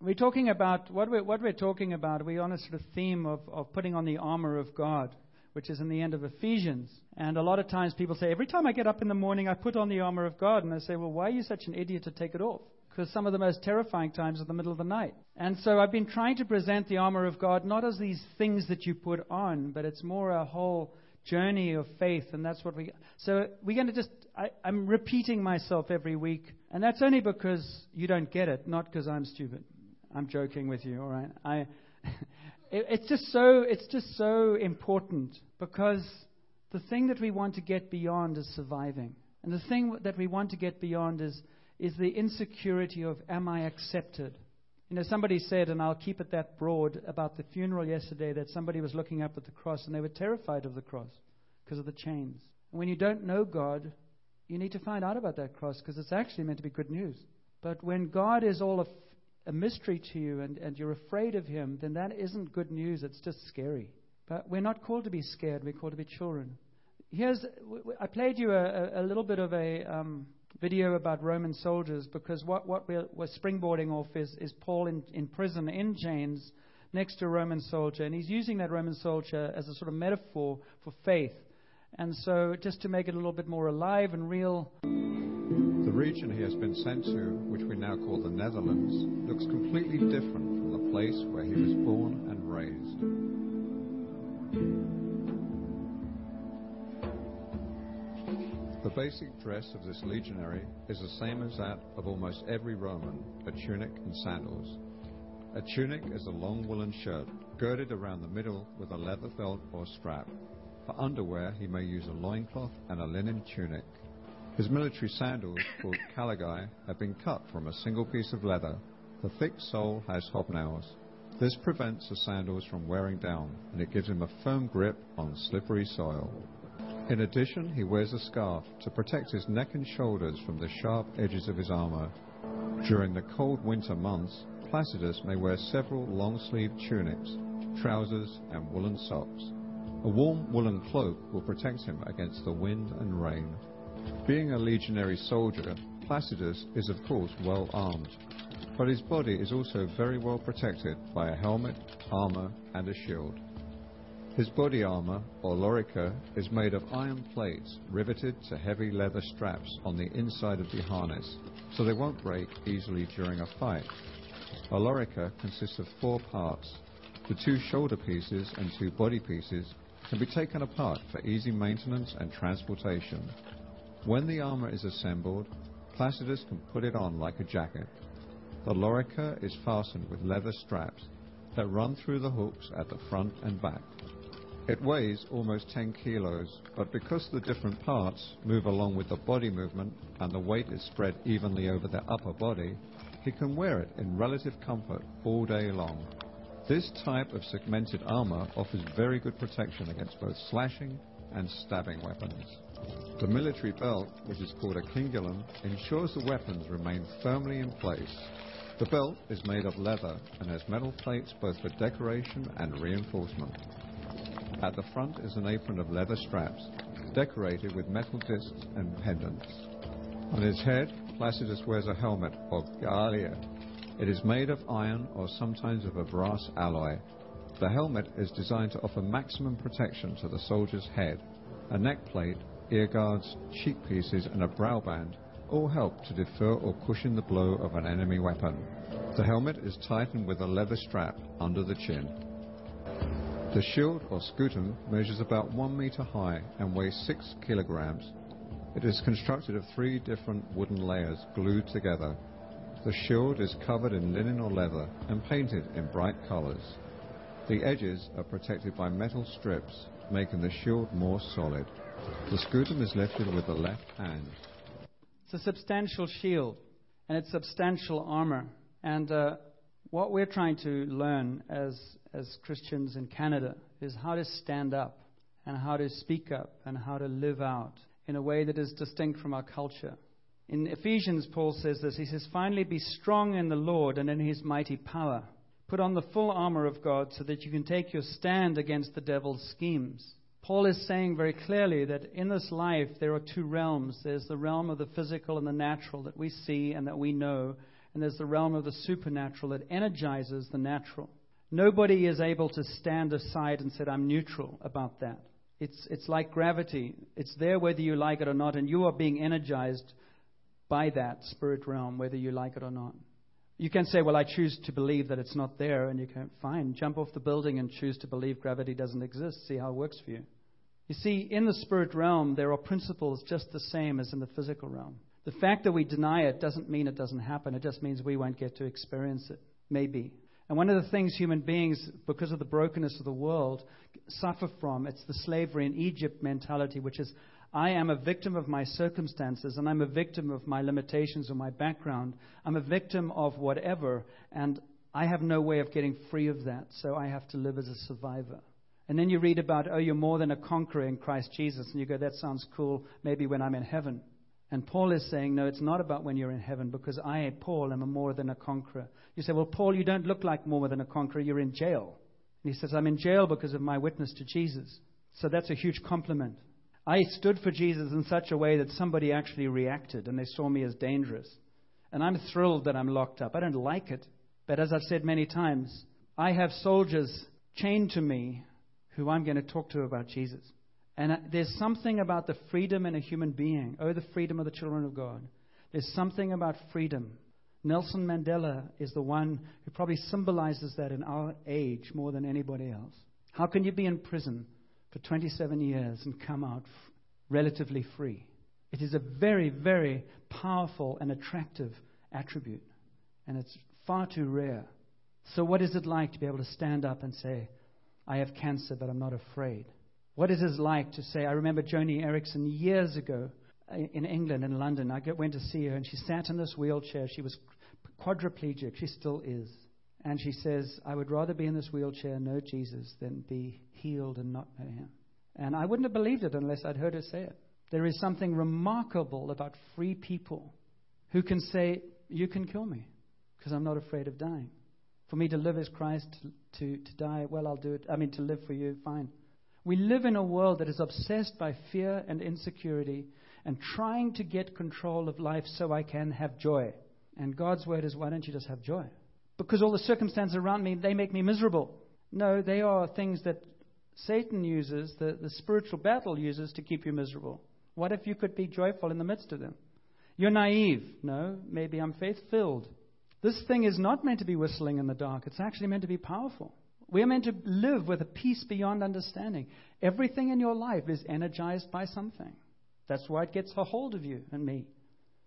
we're talking about what we're, what we're talking about. We're on a sort of theme of, of putting on the armor of God, which is in the end of Ephesians. And a lot of times people say, every time I get up in the morning, I put on the armor of God. And I say, well, why are you such an idiot to take it off? Because some of the most terrifying times are the middle of the night. And so I've been trying to present the armor of God not as these things that you put on, but it's more a whole journey of faith, and that's what we. So we're going to just. I, I'm repeating myself every week, and that's only because you don't get it, not because I'm stupid. I'm joking with you, all right? I. it, it's just so. It's just so important because the thing that we want to get beyond is surviving, and the thing that we want to get beyond is is the insecurity of am I accepted? You know, somebody said, and I'll keep it that broad, about the funeral yesterday that somebody was looking up at the cross and they were terrified of the cross because of the chains. And when you don't know God, you need to find out about that cross because it's actually meant to be good news. But when God is all a, mystery to you and, and you're afraid of Him, then that isn't good news. It's just scary. But we're not called to be scared. We're called to be children. Here's, I played you a, a little bit of a, um, video about Roman soldiers because what, what we're, we're springboarding off is, is Paul in, in prison, in chains, next to a Roman soldier. And he's using that Roman soldier as a sort of metaphor for faith. And so, just to make it a little bit more alive and real. The region he has been sent to, which we now call the Netherlands, looks completely different from the place where he was born and raised. The basic dress of this legionary is the same as that of almost every Roman a tunic and sandals. A tunic is a long woolen shirt girded around the middle with a leather belt or strap. For underwear, he may use a loincloth and a linen tunic. His military sandals, called caligae, have been cut from a single piece of leather. The thick sole has hobnails. This prevents the sandals from wearing down, and it gives him a firm grip on slippery soil. In addition, he wears a scarf to protect his neck and shoulders from the sharp edges of his armor. During the cold winter months, Placidus may wear several long-sleeved tunics, trousers, and woolen socks. A warm woolen cloak will protect him against the wind and rain. Being a legionary soldier, Placidus is of course well armed, but his body is also very well protected by a helmet, armor, and a shield. His body armor, or lorica, is made of iron plates riveted to heavy leather straps on the inside of the harness, so they won't break easily during a fight. A lorica consists of four parts. The two shoulder pieces and two body pieces can be taken apart for easy maintenance and transportation. When the armor is assembled, Placidus can put it on like a jacket. The lorica is fastened with leather straps that run through the hooks at the front and back. It weighs almost 10 kilos, but because the different parts move along with the body movement and the weight is spread evenly over the upper body, he can wear it in relative comfort all day long. This type of segmented armor offers very good protection against both slashing and stabbing weapons. The military belt, which is called a cingulum, ensures the weapons remain firmly in place. The belt is made of leather and has metal plates both for decoration and reinforcement. At the front is an apron of leather straps, decorated with metal discs and pendants. On his head, Placidus wears a helmet, or galea. It is made of iron or sometimes of a brass alloy. The helmet is designed to offer maximum protection to the soldier's head. A neck plate, ear guards, cheek pieces, and a brow band all help to defer or cushion the blow of an enemy weapon. The helmet is tightened with a leather strap under the chin. The shield or scutum measures about one meter high and weighs six kilograms. It is constructed of three different wooden layers glued together. The shield is covered in linen or leather and painted in bright colors. The edges are protected by metal strips, making the shield more solid. The scutum is lifted with the left hand. It's a substantial shield and it's substantial armor. And uh, what we're trying to learn as, as Christians in Canada is how to stand up and how to speak up and how to live out in a way that is distinct from our culture. In Ephesians, Paul says this. He says, Finally, be strong in the Lord and in his mighty power. Put on the full armor of God so that you can take your stand against the devil's schemes. Paul is saying very clearly that in this life there are two realms there's the realm of the physical and the natural that we see and that we know, and there's the realm of the supernatural that energizes the natural. Nobody is able to stand aside and say, I'm neutral about that. It's, it's like gravity. It's there whether you like it or not, and you are being energized by that spirit realm, whether you like it or not. You can say, Well, I choose to believe that it's not there, and you can, fine, jump off the building and choose to believe gravity doesn't exist. See how it works for you. You see, in the spirit realm, there are principles just the same as in the physical realm. The fact that we deny it doesn't mean it doesn't happen, it just means we won't get to experience it. Maybe. And one of the things human beings, because of the brokenness of the world, suffer from, it's the slavery in Egypt mentality, which is I am a victim of my circumstances and I'm a victim of my limitations or my background. I'm a victim of whatever, and I have no way of getting free of that, so I have to live as a survivor. And then you read about, oh, you're more than a conqueror in Christ Jesus, and you go, that sounds cool, maybe when I'm in heaven. And Paul is saying, no, it's not about when you're in heaven, because I, Paul, am a more than a conqueror. You say, well, Paul, you don't look like more than a conqueror. You're in jail. And he says, I'm in jail because of my witness to Jesus. So that's a huge compliment. I stood for Jesus in such a way that somebody actually reacted and they saw me as dangerous. And I'm thrilled that I'm locked up. I don't like it. But as I've said many times, I have soldiers chained to me who I'm going to talk to about Jesus. And uh, there's something about the freedom in a human being. Oh, the freedom of the children of God. There's something about freedom Nelson Mandela is the one who probably symbolizes that in our age more than anybody else. How can you be in prison for 27 years and come out f- relatively free? It is a very, very powerful and attractive attribute, and it's far too rare. So, what is it like to be able to stand up and say, I have cancer, but I'm not afraid? What is it like to say, I remember Joni Eareckson years ago uh, in England, in London. I went to see her, and she sat in this wheelchair. She was quadriplegic. She still is. And she says, I would rather be in this wheelchair know Jesus than be healed and not know him. And I wouldn't have believed it unless I'd heard her say it. There is something remarkable about free people who can say, You can kill me because I'm not afraid of dying. For me to live as Christ, to, to die, well, I'll do it. I mean, to live for you, fine. We live in a world that is obsessed by fear and insecurity and trying to get control of life so I can have joy. And God's word is, why don't you just have joy? Because all the circumstances around me, they make me miserable. No, they are things that Satan uses, the, the spiritual battle uses to keep you miserable. What if you could be joyful in the midst of them? You're naive. No, maybe I'm faith filled. This thing is not meant to be whistling in the dark, it's actually meant to be powerful. We are meant to live with a peace beyond understanding. Everything in your life is energized by something. That's why it gets a hold of you and me.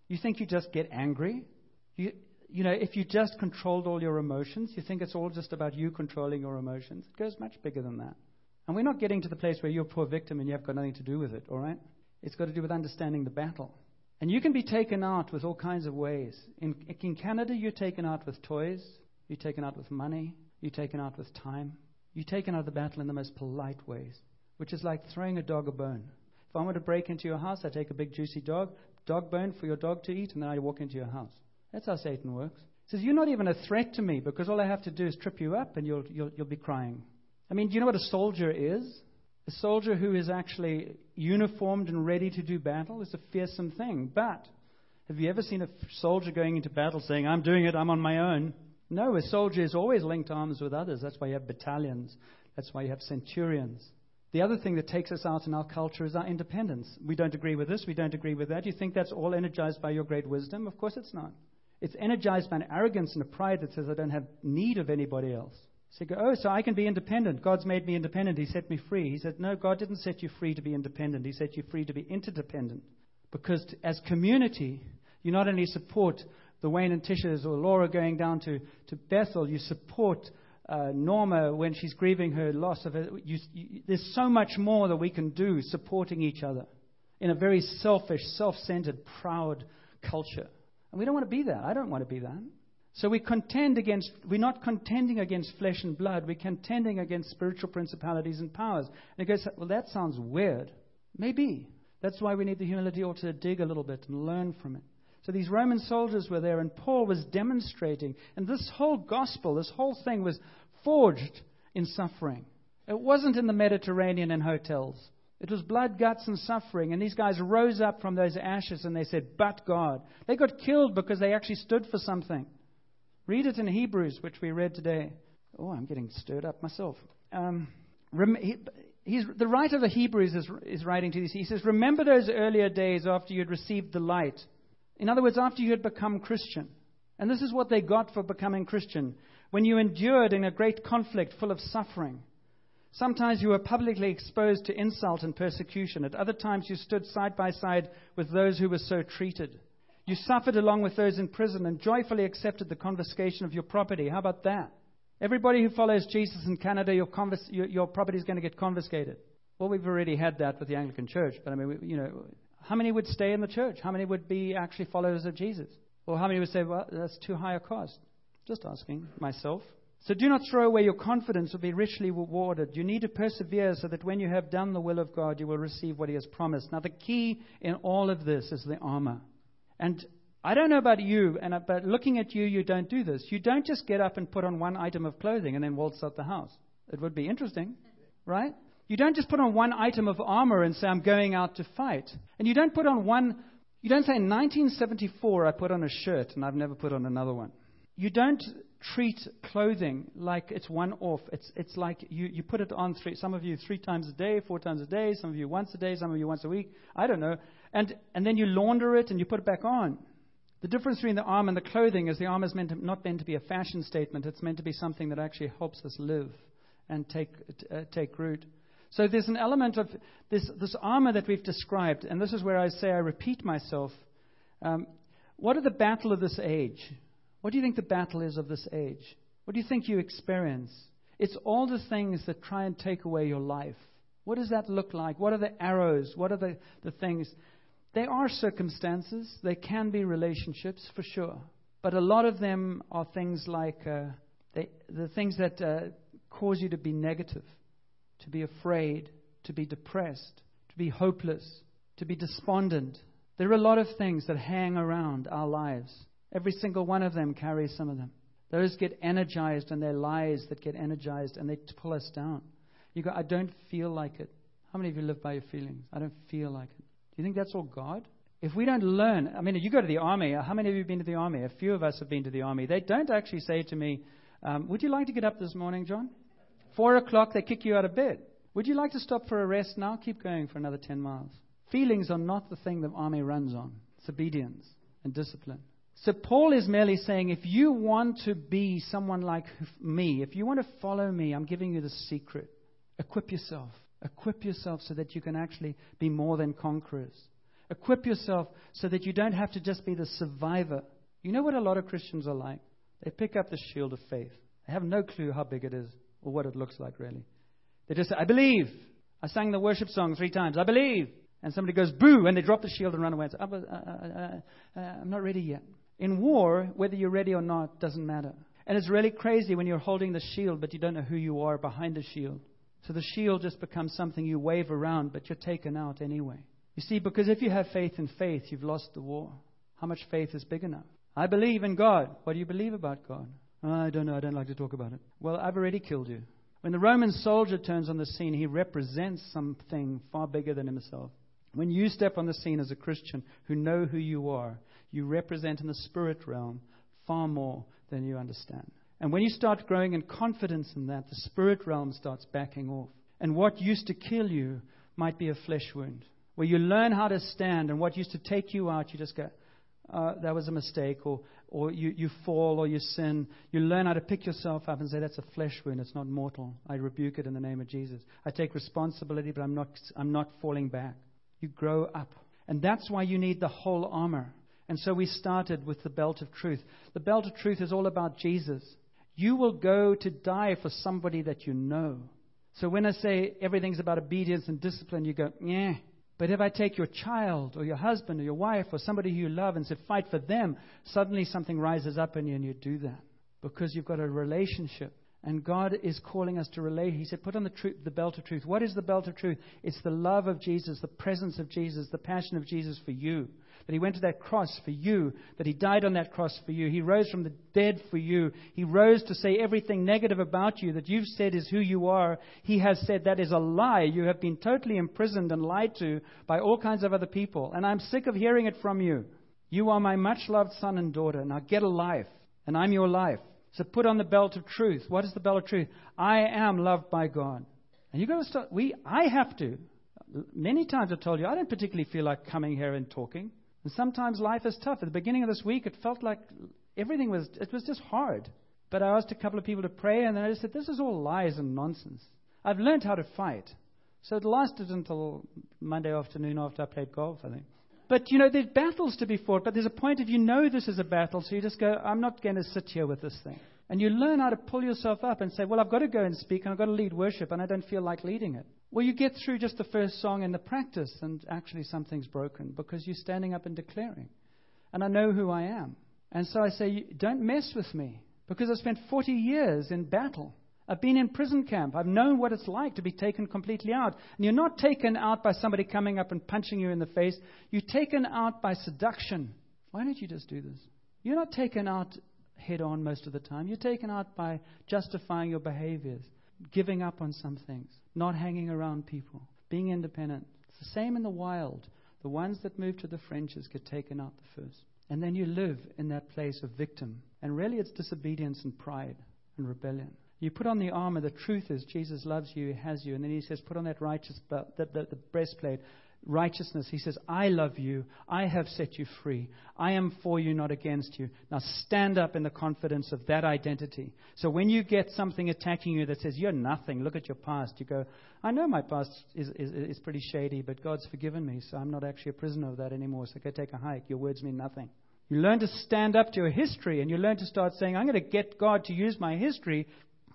You think you just get angry? You, you know, if you just controlled all your emotions, you think it's all just about you controlling your emotions. It goes much bigger than that. And we're not getting to the place where you're a poor victim and you have got nothing to do with it, all right? It's got to do with understanding the battle. And you can be taken out with all kinds of ways. In, in Canada, you're taken out with toys, you're taken out with money, you're taken out with time. You're taken out of the battle in the most polite ways, which is like throwing a dog a bone. If I want to break into your house, I take a big juicy dog, dog bone for your dog to eat, and then I walk into your house. That's how Satan works. He says, You're not even a threat to me because all I have to do is trip you up and you'll, you'll, you'll be crying. I mean, do you know what a soldier is? A soldier who is actually uniformed and ready to do battle is a fearsome thing. But have you ever seen a soldier going into battle saying, I'm doing it, I'm on my own? No, a soldier is always linked arms with others. That's why you have battalions. That's why you have centurions. The other thing that takes us out in our culture is our independence. We don't agree with this, we don't agree with that. You think that's all energized by your great wisdom? Of course it's not. It's energized by an arrogance and a pride that says, I don't have need of anybody else. So you go, oh, so I can be independent. God's made me independent. He set me free. He said, no, God didn't set you free to be independent. He set you free to be interdependent. Because as community, you not only support the Wayne and Tisha's or Laura going down to, to Bethel, you support uh, Norma when she's grieving her loss of it. You, you, there's so much more that we can do supporting each other in a very selfish, self centered, proud culture. And we don't want to be that. I don't want to be that. So we contend against, we're not contending against flesh and blood, we're contending against spiritual principalities and powers. And it goes, well, that sounds weird. Maybe. That's why we need the humility or to dig a little bit and learn from it. So these Roman soldiers were there, and Paul was demonstrating. And this whole gospel, this whole thing was forged in suffering. It wasn't in the Mediterranean and hotels. It was blood, guts, and suffering. And these guys rose up from those ashes and they said, But God. They got killed because they actually stood for something. Read it in Hebrews, which we read today. Oh, I'm getting stirred up myself. Um, he, he's, the writer of Hebrews is, is writing to these. He says, Remember those earlier days after you had received the light. In other words, after you had become Christian. And this is what they got for becoming Christian. When you endured in a great conflict full of suffering. Sometimes you were publicly exposed to insult and persecution. At other times, you stood side by side with those who were so treated. You suffered along with those in prison and joyfully accepted the confiscation of your property. How about that? Everybody who follows Jesus in Canada, your, convis- your, your property is going to get confiscated. Well, we've already had that with the Anglican Church, but I mean, you know, how many would stay in the church? How many would be actually followers of Jesus? Or how many would say, well, that's too high a cost? Just asking myself. So do not throw away your confidence or be richly rewarded. You need to persevere so that when you have done the will of God, you will receive what He has promised. Now, the key in all of this is the armor. And I don't know about you, and but looking at you, you don't do this. You don't just get up and put on one item of clothing and then waltz out the house. It would be interesting, right? You don't just put on one item of armor and say, I'm going out to fight. And you don't put on one, you don't say, in 1974, I put on a shirt and I've never put on another one. You don't treat clothing like it's one off. It's, it's like you, you put it on three, some of you three times a day, four times a day, some of you once a day, some of you once a week. I don't know. And, and then you launder it and you put it back on. The difference between the arm and the clothing is the arm is meant to, not meant to be a fashion statement. It's meant to be something that actually helps us live and take, uh, take root. So there's an element of this, this armor that we've described, and this is where I say I repeat myself. Um, what are the battle of this age? What do you think the battle is of this age? What do you think you experience? It's all the things that try and take away your life. What does that look like? What are the arrows? What are the, the things? They are circumstances, They can be relationships for sure, but a lot of them are things like uh, they, the things that uh, cause you to be negative, to be afraid, to be depressed, to be hopeless, to be despondent. There are a lot of things that hang around our lives. Every single one of them carries some of them. Those get energized, and they're lies that get energized, and they pull us down. You go, I don't feel like it. How many of you live by your feelings? I don't feel like it. Do you think that's all God? If we don't learn, I mean, you go to the army, how many of you have been to the army? A few of us have been to the army. They don't actually say to me, um, Would you like to get up this morning, John? Four o'clock, they kick you out of bed. Would you like to stop for a rest now? Keep going for another 10 miles. Feelings are not the thing the army runs on, it's obedience and discipline. So Paul is merely saying, if you want to be someone like me, if you want to follow me, I'm giving you the secret. Equip yourself. Equip yourself so that you can actually be more than conquerors. Equip yourself so that you don't have to just be the survivor. You know what a lot of Christians are like? They pick up the shield of faith. They have no clue how big it is or what it looks like, really. They just say, I believe. I sang the worship song three times. I believe. And somebody goes, boo, and they drop the shield and run away and say, oh, uh, uh, uh, I'm not ready yet. In war, whether you're ready or not doesn't matter. And it's really crazy when you're holding the shield, but you don't know who you are behind the shield. So the shield just becomes something you wave around, but you're taken out anyway. You see, because if you have faith in faith, you've lost the war. How much faith is big enough? I believe in God. What do you believe about God? I don't know. I don't like to talk about it. Well, I've already killed you. When the Roman soldier turns on the scene, he represents something far bigger than himself. When you step on the scene as a Christian who know who you are, you represent in the spirit realm far more than you understand. And when you start growing in confidence in that, the spirit realm starts backing off. And what used to kill you might be a flesh wound. Where you learn how to stand, and what used to take you out, you just go, uh, that was a mistake, or, or you, you fall or you sin. You learn how to pick yourself up and say, that's a flesh wound, it's not mortal. I rebuke it in the name of Jesus. I take responsibility, but I'm not, I'm not falling back. You grow up. And that's why you need the whole armor. And so we started with the belt of truth. The belt of truth is all about Jesus. You will go to die for somebody that you know. So when I say everything's about obedience and discipline, you go, yeah. But if I take your child or your husband or your wife or somebody who you love and say, fight for them, suddenly something rises up in you and you do that because you've got a relationship. And God is calling us to relate. He said, Put on the, truth, the belt of truth. What is the belt of truth? It's the love of Jesus, the presence of Jesus, the passion of Jesus for you that he went to that cross for you, that he died on that cross for you. He rose from the dead for you. He rose to say everything negative about you that you've said is who you are. He has said that is a lie. You have been totally imprisoned and lied to by all kinds of other people. And I'm sick of hearing it from you. You are my much loved son and daughter. Now get a life. and I'm your life. So put on the belt of truth. What is the belt of truth? I am loved by God. And you've got to start. We, I have to. Many times I've told you, I don't particularly feel like coming here and talking. And sometimes life is tough. At the beginning of this week, it felt like everything was, it was just hard. But I asked a couple of people to pray, and then I just said, this is all lies and nonsense. I've learned how to fight. So it lasted until Monday afternoon after I played golf, I think. But, you know, there's battles to be fought, but there's a point if you know this is a battle, so you just go, I'm not going to sit here with this thing. And you learn how to pull yourself up and say, well, I've got to go and speak, and I've got to lead worship, and I don't feel like leading it. Well, you get through just the first song and the practice, and actually something's broken because you're standing up and declaring. And I know who I am. And so I say, don't mess with me because I've spent 40 years in battle. I've been in prison camp. I've known what it's like to be taken completely out. And you're not taken out by somebody coming up and punching you in the face. You're taken out by seduction. Why don't you just do this? You're not taken out head on most of the time. You're taken out by justifying your behaviors, giving up on some things, not hanging around people, being independent. It's the same in the wild. The ones that move to the fringes get taken out the first. And then you live in that place of victim. And really, it's disobedience and pride and rebellion. You put on the armor. The truth is, Jesus loves you, has you. And then He says, put on that righteous belt, the, the, the breastplate righteousness. He says, I love you. I have set you free. I am for you, not against you. Now stand up in the confidence of that identity. So when you get something attacking you that says, You're nothing, look at your past, you go, I know my past is, is, is pretty shady, but God's forgiven me, so I'm not actually a prisoner of that anymore. So go take a hike. Your words mean nothing. You learn to stand up to your history and you learn to start saying, I'm going to get God to use my history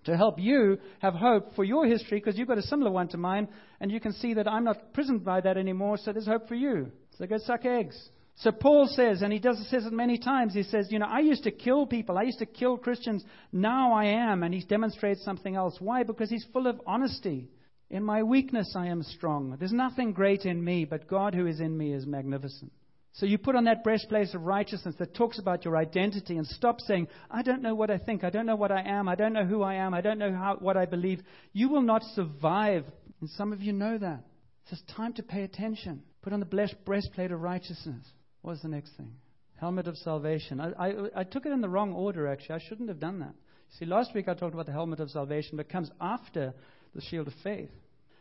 to help you have hope for your history because you've got a similar one to mine, and you can see that I'm not prisoned by that anymore, so there's hope for you. So go suck eggs. So Paul says, and he does says it many times, he says, you know, I used to kill people, I used to kill Christians, now I am, and he demonstrates something else. Why? Because he's full of honesty. In my weakness I am strong. There's nothing great in me, but God who is in me is magnificent. So you put on that breastplate of righteousness that talks about your identity and stop saying, I don't know what I think, I don't know what I am, I don't know who I am, I don't know how, what I believe. You will not survive. And some of you know that. It's time to pay attention. Put on the breastplate of righteousness. What's the next thing? Helmet of salvation. I, I, I took it in the wrong order, actually. I shouldn't have done that. See, last week I talked about the helmet of salvation, but comes after the shield of faith.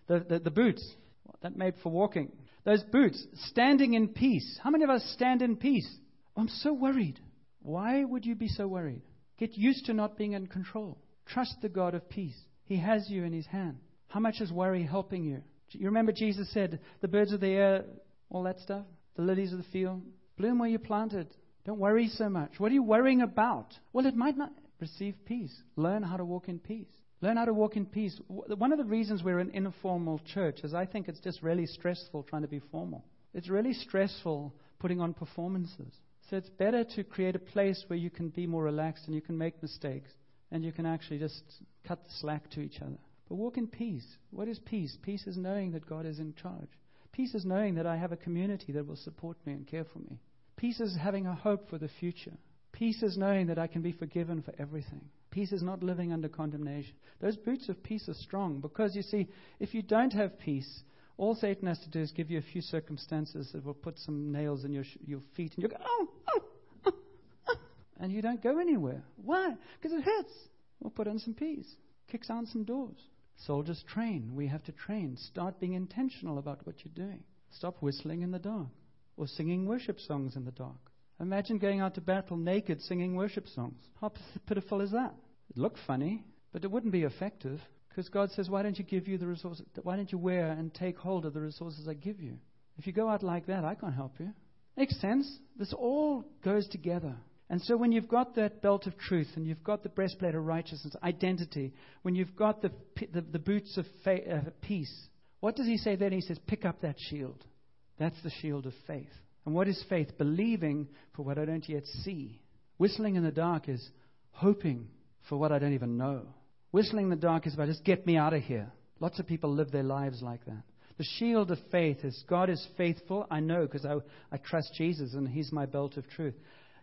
The, the, the boots, that made for walking. Those boots, standing in peace. How many of us stand in peace? I'm so worried. Why would you be so worried? Get used to not being in control. Trust the God of peace. He has you in His hand. How much is worry helping you? You remember Jesus said, the birds of the air, all that stuff, the lilies of the field, bloom where you planted. Don't worry so much. What are you worrying about? Well, it might not receive peace. Learn how to walk in peace. Learn how to walk in peace. One of the reasons we're an informal church is I think it's just really stressful trying to be formal. It's really stressful putting on performances. So it's better to create a place where you can be more relaxed and you can make mistakes and you can actually just cut the slack to each other. But walk in peace. What is peace? Peace is knowing that God is in charge. Peace is knowing that I have a community that will support me and care for me. Peace is having a hope for the future. Peace is knowing that I can be forgiven for everything. Peace is not living under condemnation. Those boots of peace are strong because you see, if you don't have peace, all Satan has to do is give you a few circumstances that will put some nails in your, sh- your feet and you go, oh, oh, oh, oh, and you don't go anywhere. Why? Because it hurts. We'll put in some peace. Kicks on some doors. Soldiers train. We have to train. Start being intentional about what you're doing. Stop whistling in the dark or singing worship songs in the dark. Imagine going out to battle naked singing worship songs. How pitiful is that? It looked funny, but it wouldn't be effective because God says, Why don't you give you the resources? Why don't you wear and take hold of the resources I give you? If you go out like that, I can't help you. Makes sense? This all goes together. And so when you've got that belt of truth and you've got the breastplate of righteousness, identity, when you've got the, the, the boots of fa- uh, peace, what does he say then? He says, pick up that shield. That's the shield of faith. And what is faith? Believing for what I don't yet see. Whistling in the dark is hoping for what I don't even know. Whistling in the dark is about just get me out of here. Lots of people live their lives like that. The shield of faith is God is faithful. I know because I, I trust Jesus and He's my belt of truth.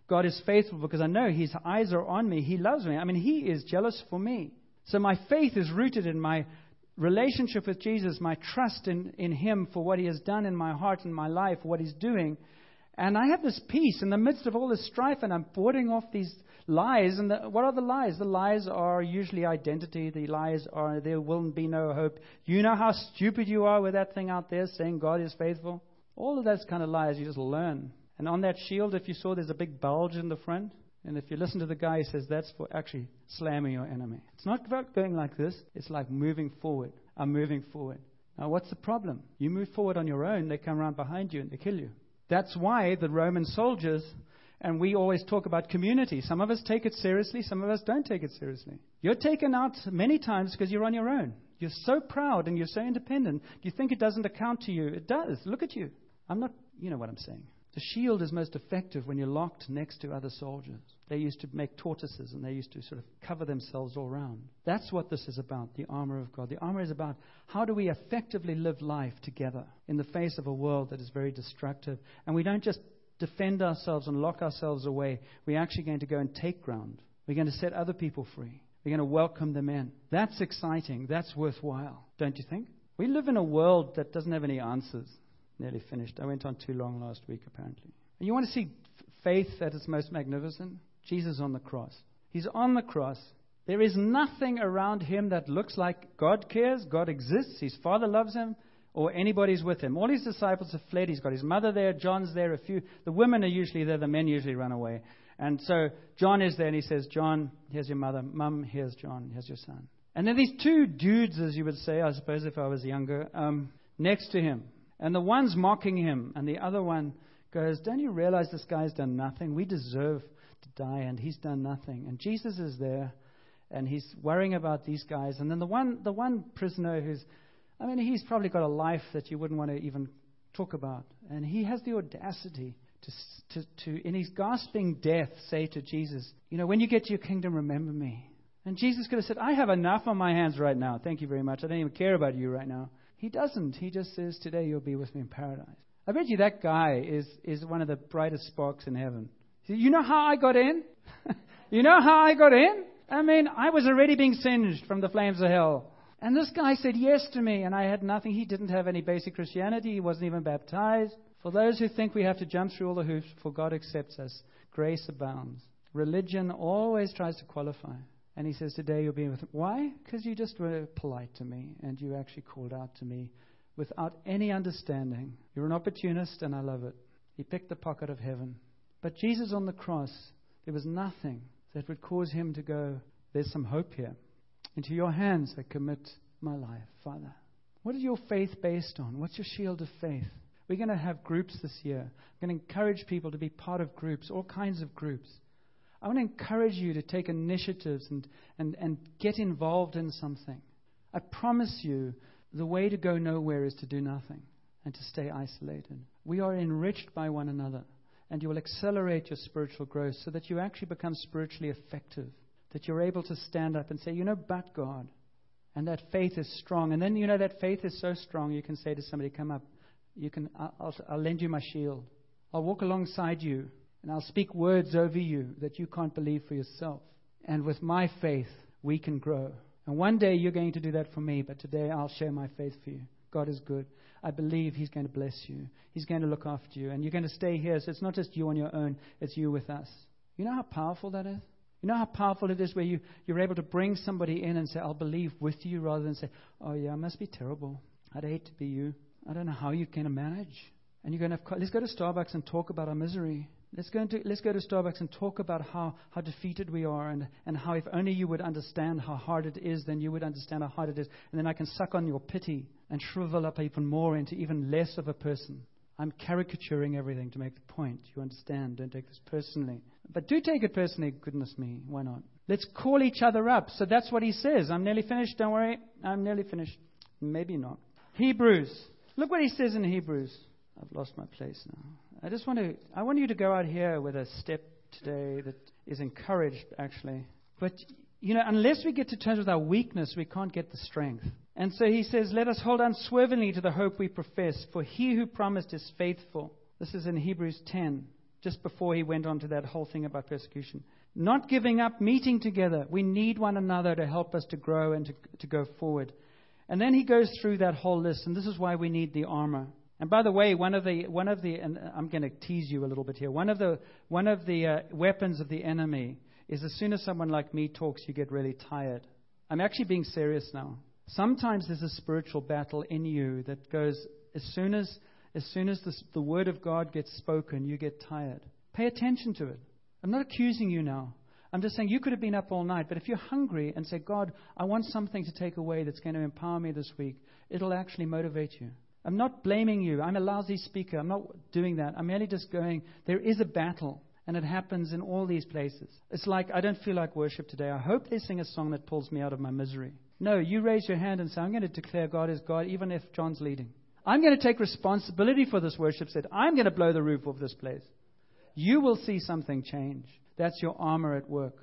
God is faithful because I know His eyes are on me. He loves me. I mean, He is jealous for me. So my faith is rooted in my relationship with Jesus, my trust in, in Him for what He has done in my heart and my life, what He's doing. And I have this peace in the midst of all this strife, and I'm warding off these lies. And the, what are the lies? The lies are usually identity. The lies are there will be no hope. You know how stupid you are with that thing out there saying God is faithful? All of those kind of lies you just learn. And on that shield, if you saw, there's a big bulge in the front. And if you listen to the guy, he says that's for actually slamming your enemy. It's not about going like this, it's like moving forward. I'm moving forward. Now, what's the problem? You move forward on your own, they come around behind you and they kill you. That's why the Roman soldiers, and we always talk about community. Some of us take it seriously, some of us don't take it seriously. You're taken out many times because you're on your own. You're so proud and you're so independent. You think it doesn't account to you? It does. Look at you. I'm not, you know what I'm saying. The shield is most effective when you're locked next to other soldiers. They used to make tortoises and they used to sort of cover themselves all around. That's what this is about, the armor of God. The armor is about how do we effectively live life together in the face of a world that is very destructive. And we don't just defend ourselves and lock ourselves away. We're actually going to go and take ground. We're going to set other people free. We're going to welcome them in. That's exciting. That's worthwhile, don't you think? We live in a world that doesn't have any answers nearly finished. I went on too long last week, apparently. And you want to see faith at its most magnificent? Jesus on the cross. He's on the cross. There is nothing around him that looks like God cares, God exists, his Father loves him, or anybody's with him. All his disciples have fled. He's got his mother there, John's there, a few. The women are usually there, the men usually run away. And so John is there, and he says, John, here's your mother. Mum, here's John, here's your son. And then these two dudes, as you would say, I suppose if I was younger, um, next to him. And the one's mocking him, and the other one goes, Don't you realize this guy's done nothing? We deserve to die, and he's done nothing. And Jesus is there, and he's worrying about these guys. And then the one, the one prisoner who's, I mean, he's probably got a life that you wouldn't want to even talk about. And he has the audacity to, to, to, in his gasping death, say to Jesus, You know, when you get to your kingdom, remember me. And Jesus could have said, I have enough on my hands right now. Thank you very much. I don't even care about you right now. He doesn't. He just says, Today you'll be with me in paradise. I bet you that guy is, is one of the brightest sparks in heaven. You know how I got in? you know how I got in? I mean, I was already being singed from the flames of hell. And this guy said yes to me, and I had nothing. He didn't have any basic Christianity. He wasn't even baptized. For those who think we have to jump through all the hoops before God accepts us, grace abounds. Religion always tries to qualify. And he says, Today you'll be with me. Why? Because you just were polite to me and you actually called out to me without any understanding. You're an opportunist and I love it. He picked the pocket of heaven. But Jesus on the cross, there was nothing that would cause him to go, There's some hope here. Into your hands I commit my life, Father. What is your faith based on? What's your shield of faith? We're going to have groups this year. I'm going to encourage people to be part of groups, all kinds of groups. I want to encourage you to take initiatives and, and, and get involved in something. I promise you, the way to go nowhere is to do nothing and to stay isolated. We are enriched by one another, and you will accelerate your spiritual growth so that you actually become spiritually effective, that you're able to stand up and say, you know, but God. And that faith is strong. And then, you know, that faith is so strong, you can say to somebody, come up, you can, I'll, I'll lend you my shield. I'll walk alongside you and I'll speak words over you that you can't believe for yourself. And with my faith, we can grow. And one day you're going to do that for me, but today I'll share my faith for you. God is good. I believe He's going to bless you. He's going to look after you. And you're going to stay here. So it's not just you on your own, it's you with us. You know how powerful that is? You know how powerful it is where you, you're able to bring somebody in and say, I'll believe with you, rather than say, Oh, yeah, it must be terrible. I'd hate to be you. I don't know how you're going to manage. And you're going to have, let's go to Starbucks and talk about our misery. Let's go, into, let's go to Starbucks and talk about how, how defeated we are and, and how if only you would understand how hard it is, then you would understand how hard it is. And then I can suck on your pity and shrivel up even more into even less of a person. I'm caricaturing everything to make the point. You understand? Don't take this personally. But do take it personally, goodness me. Why not? Let's call each other up. So that's what he says. I'm nearly finished. Don't worry. I'm nearly finished. Maybe not. Hebrews. Look what he says in Hebrews. I've lost my place now. I just want to, I want you to go out here with a step today that is encouraged, actually. But, you know, unless we get to terms with our weakness, we can't get the strength. And so he says, Let us hold unswervingly to the hope we profess, for he who promised is faithful. This is in Hebrews 10, just before he went on to that whole thing about persecution. Not giving up, meeting together. We need one another to help us to grow and to, to go forward. And then he goes through that whole list, and this is why we need the armor. And by the way, one of the one of the and I'm going to tease you a little bit here. One of the one of the uh, weapons of the enemy is as soon as someone like me talks, you get really tired. I'm actually being serious now. Sometimes there's a spiritual battle in you that goes as soon as as soon as the, the word of God gets spoken, you get tired. Pay attention to it. I'm not accusing you now. I'm just saying you could have been up all night, but if you're hungry and say, God, I want something to take away that's going to empower me this week, it'll actually motivate you. I'm not blaming you. I'm a lousy speaker. I'm not doing that. I'm merely just going, there is a battle, and it happens in all these places. It's like, I don't feel like worship today. I hope they sing a song that pulls me out of my misery. No, you raise your hand and say, I'm going to declare God is God, even if John's leading. I'm going to take responsibility for this worship set. I'm going to blow the roof off this place. You will see something change. That's your armor at work.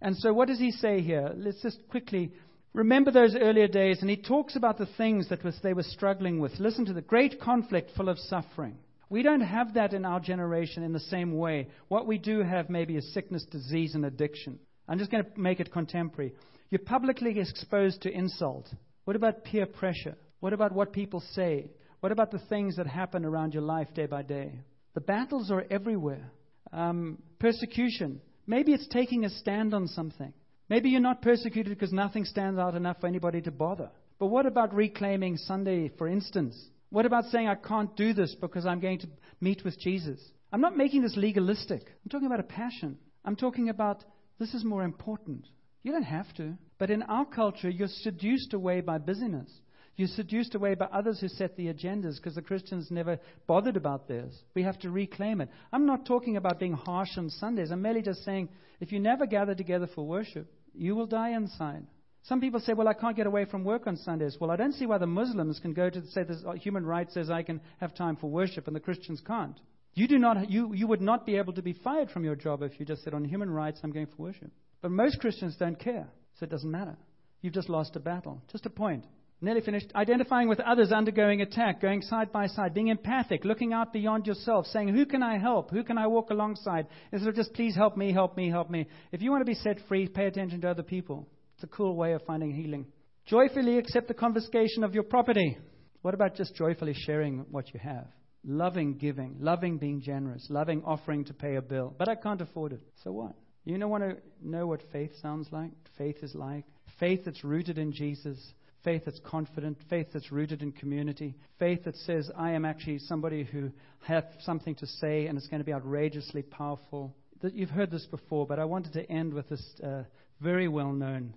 And so, what does he say here? Let's just quickly remember those earlier days. And he talks about the things that was, they were struggling with. Listen to the great conflict full of suffering. We don't have that in our generation in the same way. What we do have maybe is sickness, disease, and addiction. I'm just going to make it contemporary. You're publicly exposed to insult. What about peer pressure? What about what people say? What about the things that happen around your life day by day? The battles are everywhere. Um, persecution. Maybe it's taking a stand on something. Maybe you're not persecuted because nothing stands out enough for anybody to bother. But what about reclaiming Sunday, for instance? What about saying, I can't do this because I'm going to meet with Jesus? I'm not making this legalistic. I'm talking about a passion. I'm talking about this is more important. You don't have to. But in our culture, you're seduced away by busyness. You're seduced away by others who set the agendas because the Christians never bothered about theirs. We have to reclaim it. I'm not talking about being harsh on Sundays. I'm merely just saying if you never gather together for worship, you will die inside. Some people say, well, I can't get away from work on Sundays. Well, I don't see why the Muslims can go to say this uh, human rights says I can have time for worship and the Christians can't. You, do not, you, you would not be able to be fired from your job if you just said, on human rights, I'm going for worship. But most Christians don't care, so it doesn't matter. You've just lost a battle. Just a point. Nearly finished. Identifying with others undergoing attack, going side by side, being empathic, looking out beyond yourself, saying, Who can I help? Who can I walk alongside? Instead of just, Please help me, help me, help me. If you want to be set free, pay attention to other people. It's a cool way of finding healing. Joyfully accept the confiscation of your property. What about just joyfully sharing what you have? Loving giving, loving being generous, loving offering to pay a bill. But I can't afford it. So what? You don't want to know what faith sounds like? Faith is like? Faith that's rooted in Jesus faith that's confident, faith that's rooted in community, faith that says, I am actually somebody who has something to say and it's going to be outrageously powerful. You've heard this before, but I wanted to end with this uh, very well known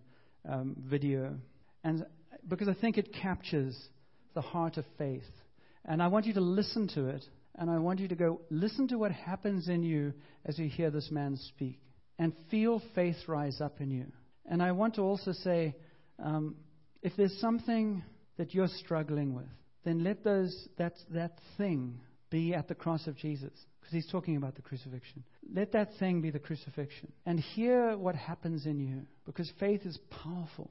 um, video. And because I think it captures the heart of faith. And I want you to listen to it. And I want you to go, listen to what happens in you as you hear this man speak. And feel faith rise up in you. And I want to also say, um, if there's something that you're struggling with, then let those, that, that thing be at the cross of Jesus. Because he's talking about the crucifixion. Let that thing be the crucifixion. And hear what happens in you. Because faith is powerful.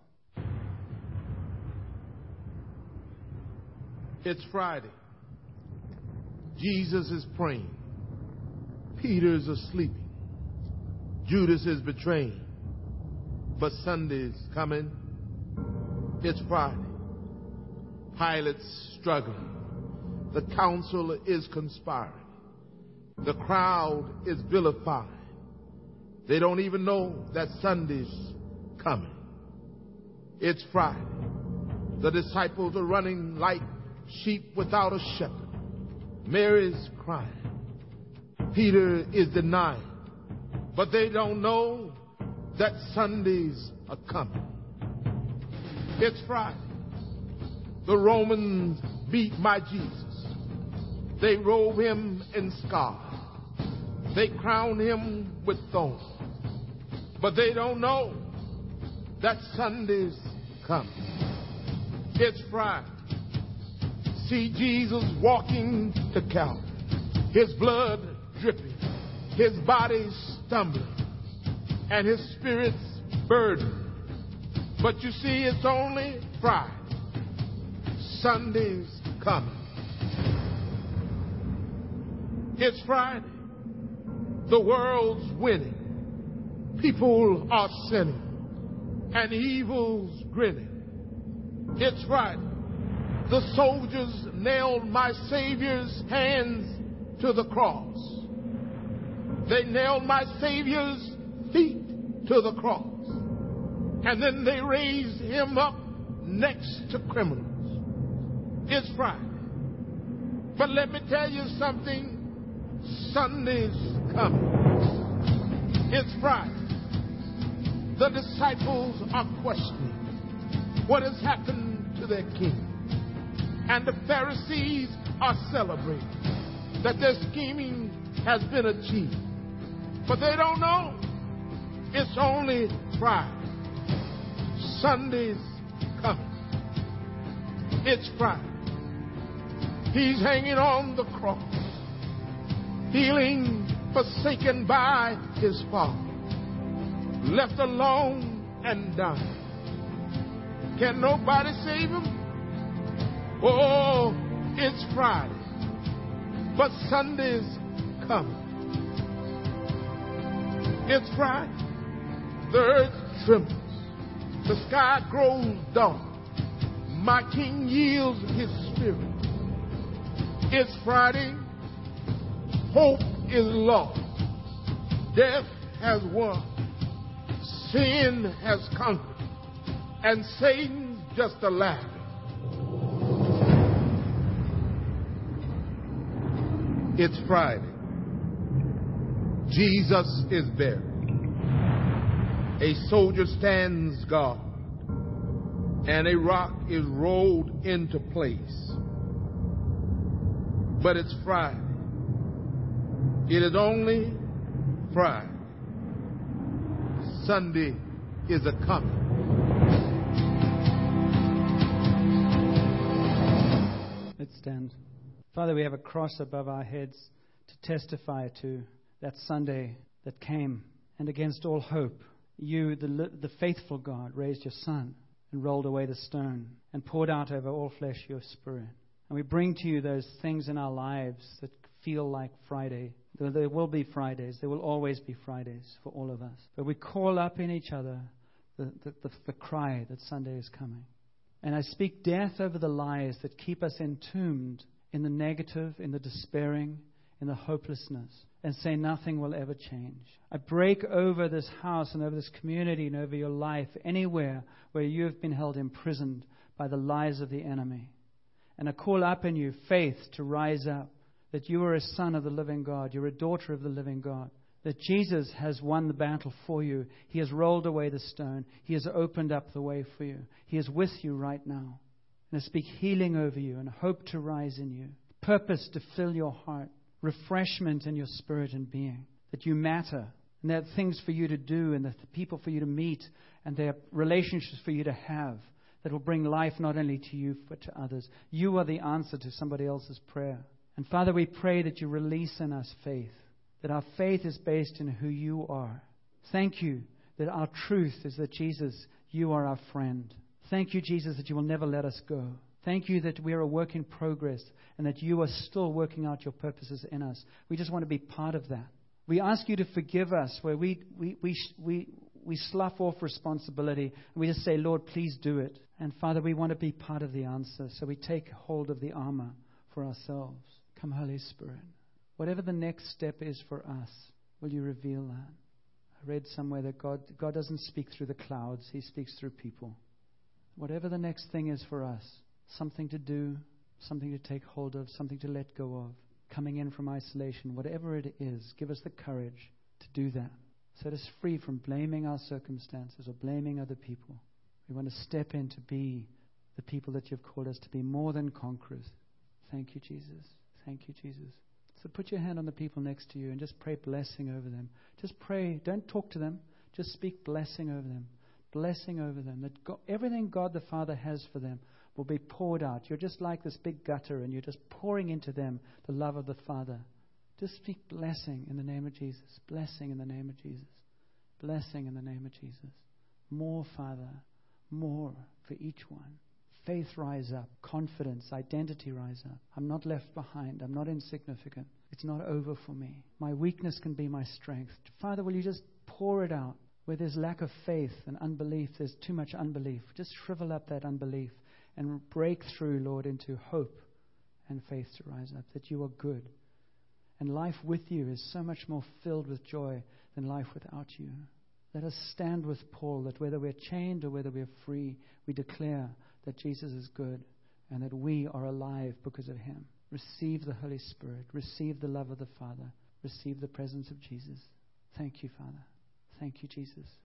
It's Friday. Jesus is praying. Peter's asleep. Judas is betraying. But Sunday's coming it's Friday. Pilate's struggling. The council is conspiring. The crowd is vilifying. They don't even know that Sunday's coming. It's Friday. The disciples are running like sheep without a shepherd. Mary's crying. Peter is denying. But they don't know that Sundays are coming. It's Friday. The Romans beat my Jesus. They robe him in scarlet. They crown him with thorns. But they don't know that Sunday's coming. It's Friday. See Jesus walking to Calvary. His blood dripping. His body stumbling. And his spirit's burdened but you see, it's only Friday. Sunday's coming. It's Friday. The world's winning. People are sinning. And evil's grinning. It's Friday. The soldiers nailed my Savior's hands to the cross. They nailed my Savior's feet to the cross. And then they raised him up next to criminals. It's Friday. But let me tell you something. Sunday's coming. It's Friday. The disciples are questioning what has happened to their king. And the Pharisees are celebrating that their scheming has been achieved. But they don't know it's only Friday. Sunday's coming. It's Friday. He's hanging on the cross, feeling forsaken by his father, left alone and dying. Can nobody save him? Oh, it's Friday, but Sunday's coming. It's Friday. The earth trembles. The sky grows dark. My king yields his spirit. It's Friday. Hope is lost. Death has won. Sin has conquered. And Satan's just a laugh. It's Friday. Jesus is buried. A soldier stands guard, and a rock is rolled into place. But it's Friday. It is only Friday. Sunday is a coming. Let's stand. Father, we have a cross above our heads to testify to that Sunday that came, and against all hope, you, the, the faithful God, raised your Son and rolled away the stone and poured out over all flesh your Spirit. And we bring to you those things in our lives that feel like Friday. There will be Fridays. There will always be Fridays for all of us. But we call up in each other the, the, the, the cry that Sunday is coming. And I speak death over the lies that keep us entombed in the negative, in the despairing, in the hopelessness and say nothing will ever change. I break over this house and over this community and over your life anywhere where you have been held imprisoned by the lies of the enemy. And I call up in you faith to rise up, that you are a son of the living God, you're a daughter of the living God, that Jesus has won the battle for you. He has rolled away the stone, He has opened up the way for you. He is with you right now. And I speak healing over you and hope to rise in you, purpose to fill your heart refreshment in your spirit and being, that you matter, and there are things for you to do, and there are people for you to meet, and there are relationships for you to have that will bring life not only to you but to others. You are the answer to somebody else's prayer. And Father, we pray that you release in us faith, that our faith is based in who you are. Thank you that our truth is that Jesus, you are our friend. Thank you, Jesus, that you will never let us go. Thank you that we are a work in progress and that you are still working out your purposes in us. We just want to be part of that. We ask you to forgive us where we, we, we, we, we slough off responsibility and we just say, Lord, please do it. And Father, we want to be part of the answer. So we take hold of the armor for ourselves. Come, Holy Spirit. Whatever the next step is for us, will you reveal that? I read somewhere that God, God doesn't speak through the clouds, He speaks through people. Whatever the next thing is for us, something to do, something to take hold of, something to let go of, coming in from isolation, whatever it is, give us the courage to do that. Set us free from blaming our circumstances or blaming other people. We want to step in to be the people that you've called us to be more than conquerors. Thank you, Jesus. Thank you, Jesus. So put your hand on the people next to you and just pray blessing over them. Just pray. Don't talk to them. Just speak blessing over them. Blessing over them. That God, everything God the Father has for them will be poured out. You're just like this big gutter, and you're just pouring into them the love of the Father. Just speak blessing in the name of Jesus. Blessing in the name of Jesus. Blessing in the name of Jesus. More, Father. More for each one. Faith rise up. Confidence, identity rise up. I'm not left behind. I'm not insignificant. It's not over for me. My weakness can be my strength. Father, will you just pour it out? Where there's lack of faith and unbelief, there's too much unbelief. Just shrivel up that unbelief and break through, Lord, into hope and faith to rise up, that you are good. And life with you is so much more filled with joy than life without you. Let us stand with Paul that whether we're chained or whether we're free, we declare that Jesus is good and that we are alive because of him. Receive the Holy Spirit. Receive the love of the Father. Receive the presence of Jesus. Thank you, Father. Thank you, Jesus.